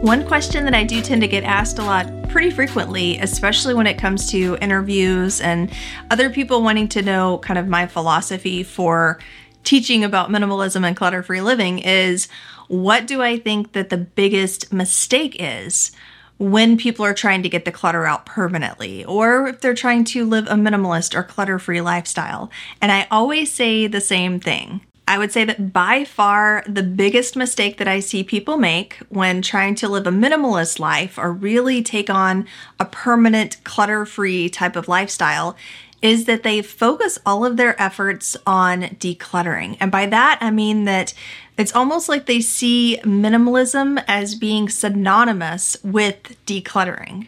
One question that I do tend to get asked a lot pretty frequently, especially when it comes to interviews and other people wanting to know kind of my philosophy for teaching about minimalism and clutter free living, is what do I think that the biggest mistake is? when people are trying to get the clutter out permanently, or if they're trying to live a minimalist or clutter free lifestyle. And I always say the same thing I would say that by far the biggest mistake that I see people make when trying to live a minimalist life or really take on a permanent clutter free type of lifestyle is that they focus all of their efforts on decluttering. And by that, I mean that it's almost like they see minimalism as being synonymous with decluttering.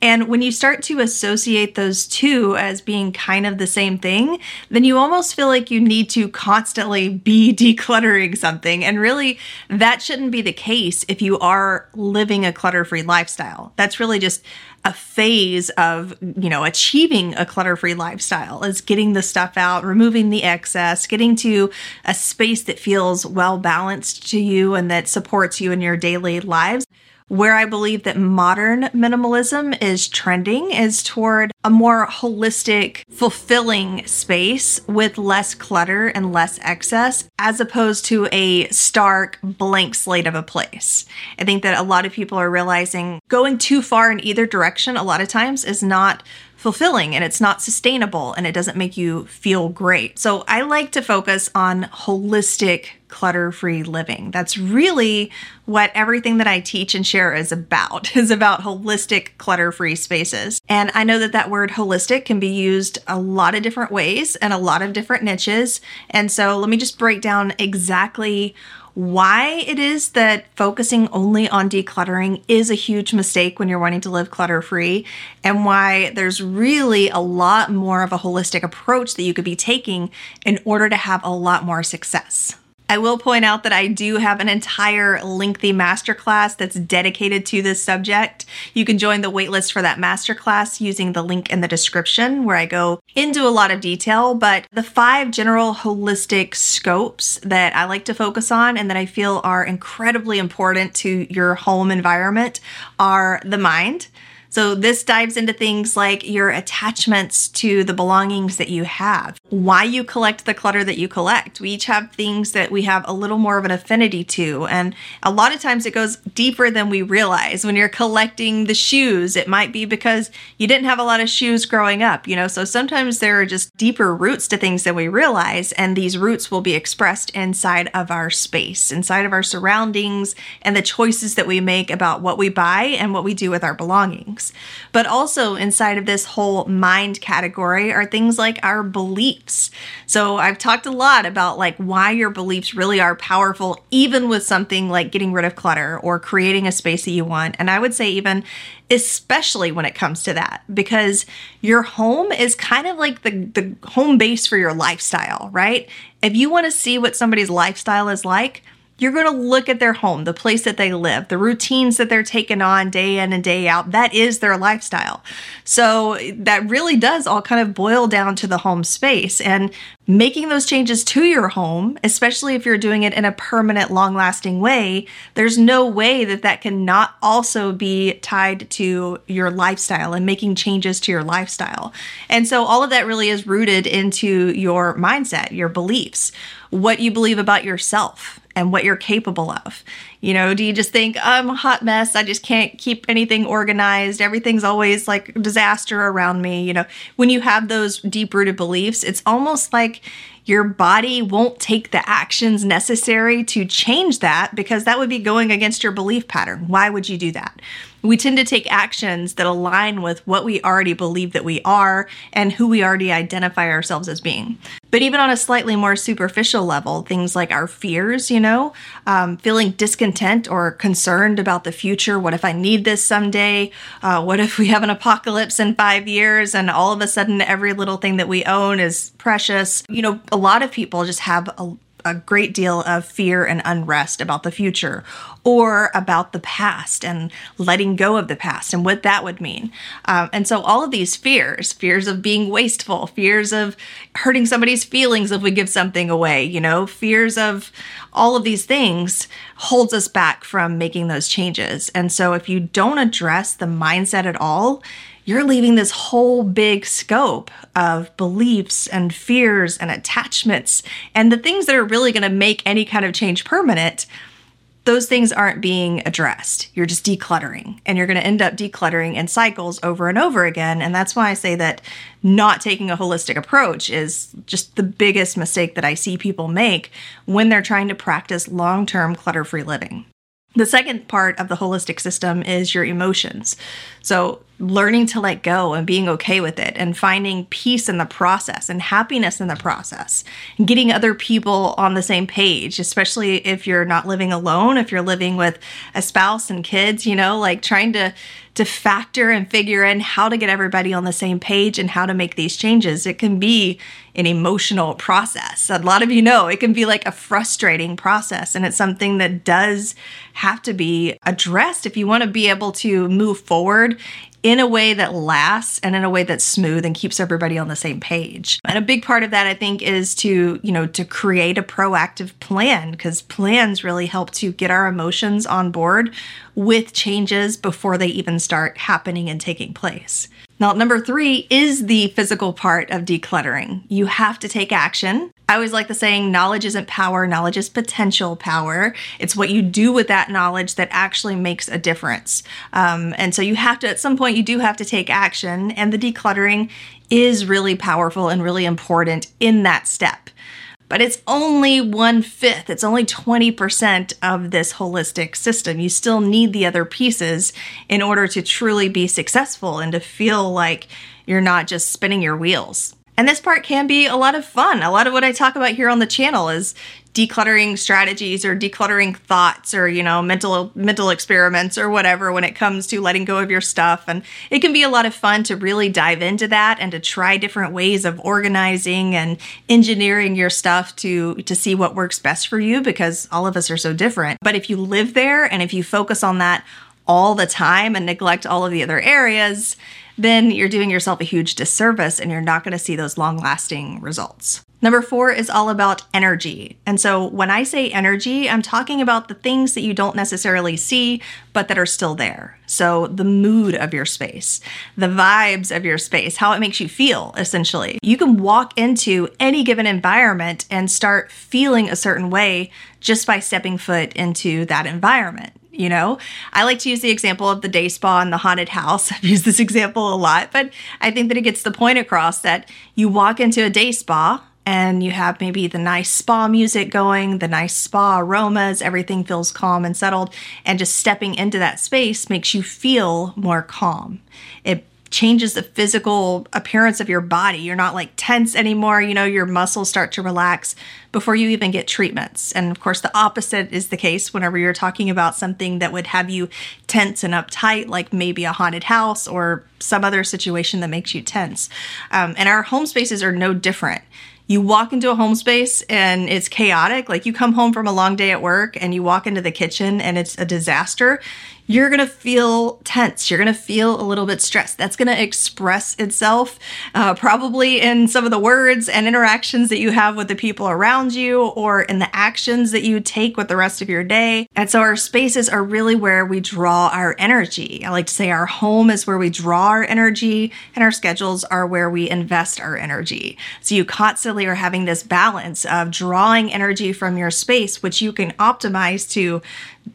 And when you start to associate those two as being kind of the same thing, then you almost feel like you need to constantly be decluttering something. And really, that shouldn't be the case if you are living a clutter free lifestyle. That's really just a phase of you know achieving a clutter-free lifestyle is getting the stuff out removing the excess getting to a space that feels well balanced to you and that supports you in your daily lives where I believe that modern minimalism is trending is toward a more holistic, fulfilling space with less clutter and less excess, as opposed to a stark, blank slate of a place. I think that a lot of people are realizing going too far in either direction a lot of times is not fulfilling and it's not sustainable and it doesn't make you feel great. So I like to focus on holistic clutter free living. That's really what everything that I teach and share is about, is about holistic clutter free spaces. And I know that that word holistic can be used a lot of different ways and a lot of different niches. And so let me just break down exactly why it is that focusing only on decluttering is a huge mistake when you're wanting to live clutter free, and why there's really a lot more of a holistic approach that you could be taking in order to have a lot more success. I will point out that I do have an entire lengthy masterclass that's dedicated to this subject. You can join the waitlist for that masterclass using the link in the description where I go into a lot of detail. But the five general holistic scopes that I like to focus on and that I feel are incredibly important to your home environment are the mind so this dives into things like your attachments to the belongings that you have, why you collect the clutter that you collect. We each have things that we have a little more of an affinity to. And a lot of times it goes deeper than we realize. When you're collecting the shoes, it might be because you didn't have a lot of shoes growing up, you know? So sometimes there are just deeper roots to things than we realize. And these roots will be expressed inside of our space, inside of our surroundings, and the choices that we make about what we buy and what we do with our belongings. But also inside of this whole mind category are things like our beliefs. So I've talked a lot about like why your beliefs really are powerful, even with something like getting rid of clutter or creating a space that you want. And I would say even especially when it comes to that because your home is kind of like the, the home base for your lifestyle, right? If you want to see what somebody's lifestyle is like, you're going to look at their home, the place that they live, the routines that they're taking on day in and day out. That is their lifestyle. So that really does all kind of boil down to the home space and making those changes to your home, especially if you're doing it in a permanent, long lasting way. There's no way that that can not also be tied to your lifestyle and making changes to your lifestyle. And so all of that really is rooted into your mindset, your beliefs, what you believe about yourself and what you're capable of. You know, do you just think I'm a hot mess? I just can't keep anything organized. Everything's always like disaster around me. You know, when you have those deep rooted beliefs, it's almost like your body won't take the actions necessary to change that because that would be going against your belief pattern. Why would you do that? We tend to take actions that align with what we already believe that we are and who we already identify ourselves as being. But even on a slightly more superficial level, things like our fears, you know, um, feeling discontent or concerned about the future. What if I need this someday? Uh, what if we have an apocalypse in five years and all of a sudden every little thing that we own is precious? You know, a lot of people just have a a great deal of fear and unrest about the future or about the past and letting go of the past and what that would mean. Um, and so, all of these fears fears of being wasteful, fears of hurting somebody's feelings if we give something away, you know, fears of all of these things holds us back from making those changes. And so, if you don't address the mindset at all, you're leaving this whole big scope of beliefs and fears and attachments and the things that are really going to make any kind of change permanent. Those things aren't being addressed. You're just decluttering, and you're going to end up decluttering in cycles over and over again. And that's why I say that not taking a holistic approach is just the biggest mistake that I see people make when they're trying to practice long term clutter free living. The second part of the holistic system is your emotions. So, learning to let go and being okay with it and finding peace in the process and happiness in the process and getting other people on the same page, especially if you're not living alone, if you're living with a spouse and kids, you know, like trying to to factor and figure in how to get everybody on the same page and how to make these changes. It can be an emotional process. A lot of you know it can be like a frustrating process, and it's something that does have to be addressed if you want to be able to move forward in a way that lasts and in a way that's smooth and keeps everybody on the same page. And a big part of that I think is to, you know, to create a proactive plan because plans really help to get our emotions on board with changes before they even start happening and taking place. Now, number three is the physical part of decluttering. You have to take action. I always like the saying, knowledge isn't power, knowledge is potential power. It's what you do with that knowledge that actually makes a difference. Um, and so you have to, at some point, you do have to take action, and the decluttering is really powerful and really important in that step but it's only one fifth, it's only 20% of this holistic system. You still need the other pieces in order to truly be successful and to feel like you're not just spinning your wheels. And this part can be a lot of fun. A lot of what I talk about here on the channel is decluttering strategies or decluttering thoughts or you know mental mental experiments or whatever when it comes to letting go of your stuff and it can be a lot of fun to really dive into that and to try different ways of organizing and engineering your stuff to to see what works best for you because all of us are so different but if you live there and if you focus on that all the time and neglect all of the other areas then you're doing yourself a huge disservice and you're not going to see those long lasting results. Number four is all about energy. And so when I say energy, I'm talking about the things that you don't necessarily see, but that are still there. So the mood of your space, the vibes of your space, how it makes you feel, essentially. You can walk into any given environment and start feeling a certain way just by stepping foot into that environment you know? I like to use the example of the day spa and the haunted house. I've used this example a lot, but I think that it gets the point across that you walk into a day spa and you have maybe the nice spa music going, the nice spa aromas, everything feels calm and settled, and just stepping into that space makes you feel more calm. It changes the physical appearance of your body. You're not like tense anymore. You know, your muscles start to relax before you even get treatments. And of course, the opposite is the case whenever you're talking about something that would have you tense and uptight, like maybe a haunted house or some other situation that makes you tense. Um, and our home spaces are no different you walk into a home space and it's chaotic. Like you come home from a long day at work and you walk into the kitchen and it's a disaster you're going to feel tense. You're going to feel a little bit stressed. That's going to express itself uh, probably in some of the words and interactions that you have with the people around you or in the actions that you take with the rest of your day. And so our spaces are really where we draw our energy. I like to say our home is where we draw our energy and our schedules are where we invest our energy. So you constantly are having this balance of drawing energy from your space, which you can optimize to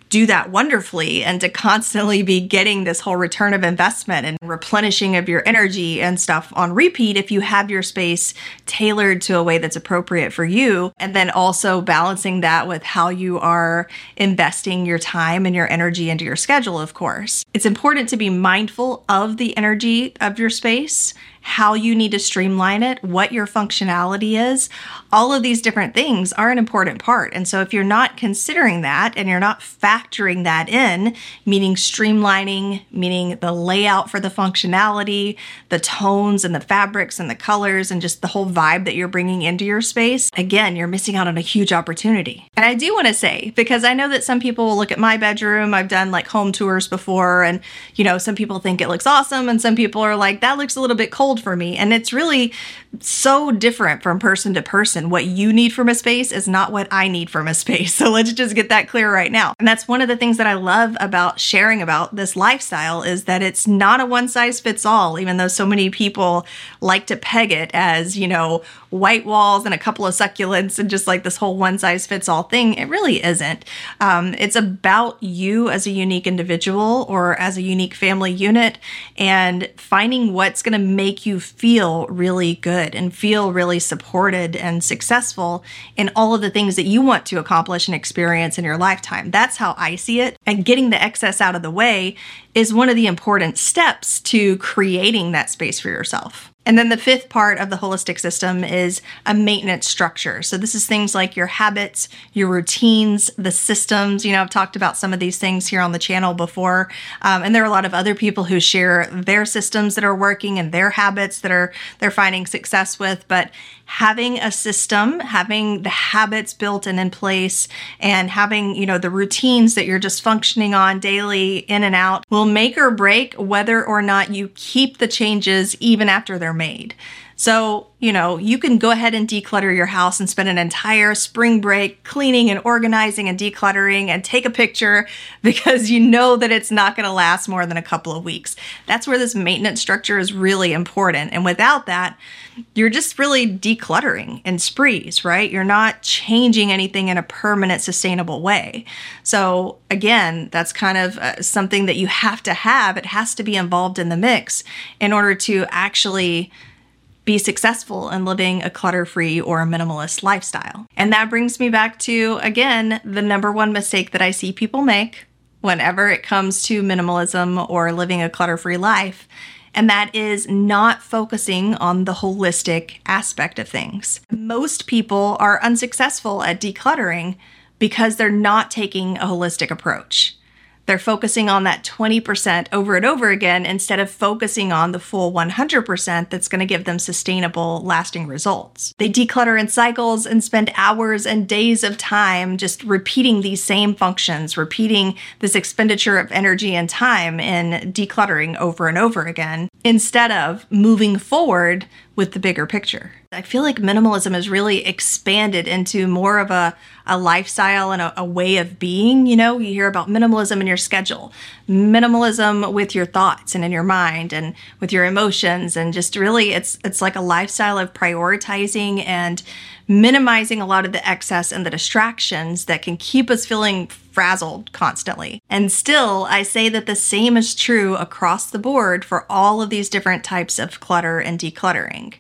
do that wonderfully and to constantly be getting this whole return of investment and replenishing of your energy and stuff on repeat if you have your space tailored to a way that's appropriate for you. And then also balancing that with how you are investing your time and your energy into your schedule, of course. It's important to be mindful of the energy of your space how you need to streamline it, what your functionality is. All of these different things are an important part. And so if you're not considering that and you're not factoring that in, meaning streamlining, meaning the layout for the functionality, the tones and the fabrics and the colors and just the whole vibe that you're bringing into your space, again, you're missing out on a huge opportunity. And I do want to say, because I know that some people will look at my bedroom, I've done like home tours before, and you know, some people think it looks awesome, and some people are like, that looks a little bit cold for me. And it's really so different from person to person. What you need from a space is not what I need from a space. So let's just get that clear right now. And that's one of the things that I love about sharing about this lifestyle is that it's not a one size fits all, even though so many people like to peg it as, you know, white walls and a couple of succulents and just like this whole one size fits all thing. It really isn't. Um, it's about you as a unique individual or as a unique family unit and finding what's going to make you feel really good and feel really supported and successful in all of the things that you want to accomplish and experience in your lifetime. That's how I see it. And getting the excess out of the way is one of the important steps to creating that space for yourself. And then the fifth part of the holistic system is a maintenance structure. So this is things like your habits, your routines, the systems. You know, I've talked about some of these things here on the channel before. Um, and there are a lot of other people who share their systems that are working and their habits that are they're finding success with. But having a system, having the habits built and in place, and having, you know, the routines that you're just functioning on daily in and out will make or break whether or not you keep the changes even after they're made. So, you know, you can go ahead and declutter your house and spend an entire spring break cleaning and organizing and decluttering and take a picture because you know that it's not going to last more than a couple of weeks. That's where this maintenance structure is really important. And without that, you're just really decluttering in sprees, right? You're not changing anything in a permanent, sustainable way. So, again, that's kind of uh, something that you have to have. It has to be involved in the mix in order to actually be successful in living a clutter free or a minimalist lifestyle. And that brings me back to, again, the number one mistake that I see people make whenever it comes to minimalism or living a clutter free life and that is not focusing on the holistic aspect of things. Most people are unsuccessful at decluttering because they're not taking a holistic approach. They're focusing on that 20% over and over again instead of focusing on the full 100% that's going to give them sustainable, lasting results. They declutter in cycles and spend hours and days of time just repeating these same functions, repeating this expenditure of energy and time in decluttering over and over again instead of moving forward with the bigger picture. I feel like minimalism has really expanded into more of a, a lifestyle and a, a, way of being. You know, you hear about minimalism in your schedule, minimalism with your thoughts and in your mind and with your emotions, and just really it's it's like a lifestyle of prioritizing and minimizing a lot of the excess and the distractions that can keep us feeling frazzled constantly. And still, I say that the same is true across the board for all of these different types of clutter and decluttering.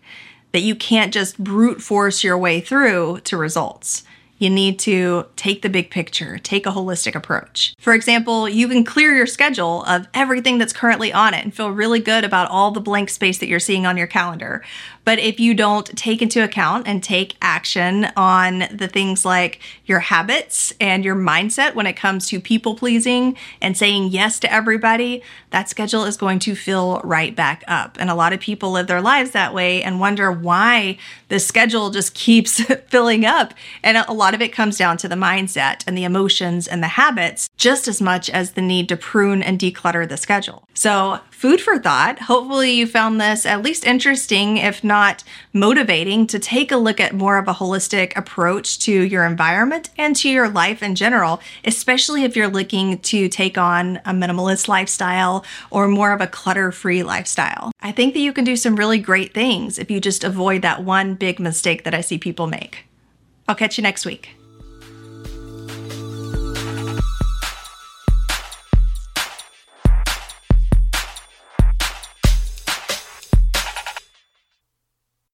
That you can't just brute force your way through to results you need to take the big picture, take a holistic approach. For example, you can clear your schedule of everything that's currently on it and feel really good about all the blank space that you're seeing on your calendar. But if you don't take into account and take action on the things like your habits and your mindset when it comes to people pleasing and saying yes to everybody, that schedule is going to fill right back up. And a lot of people live their lives that way and wonder why the schedule just keeps filling up. And a lot of it comes down to the mindset and the emotions and the habits just as much as the need to prune and declutter the schedule. So, food for thought. Hopefully, you found this at least interesting, if not motivating, to take a look at more of a holistic approach to your environment and to your life in general, especially if you're looking to take on a minimalist lifestyle or more of a clutter free lifestyle. I think that you can do some really great things if you just avoid that one big mistake that I see people make. I'll catch you next week.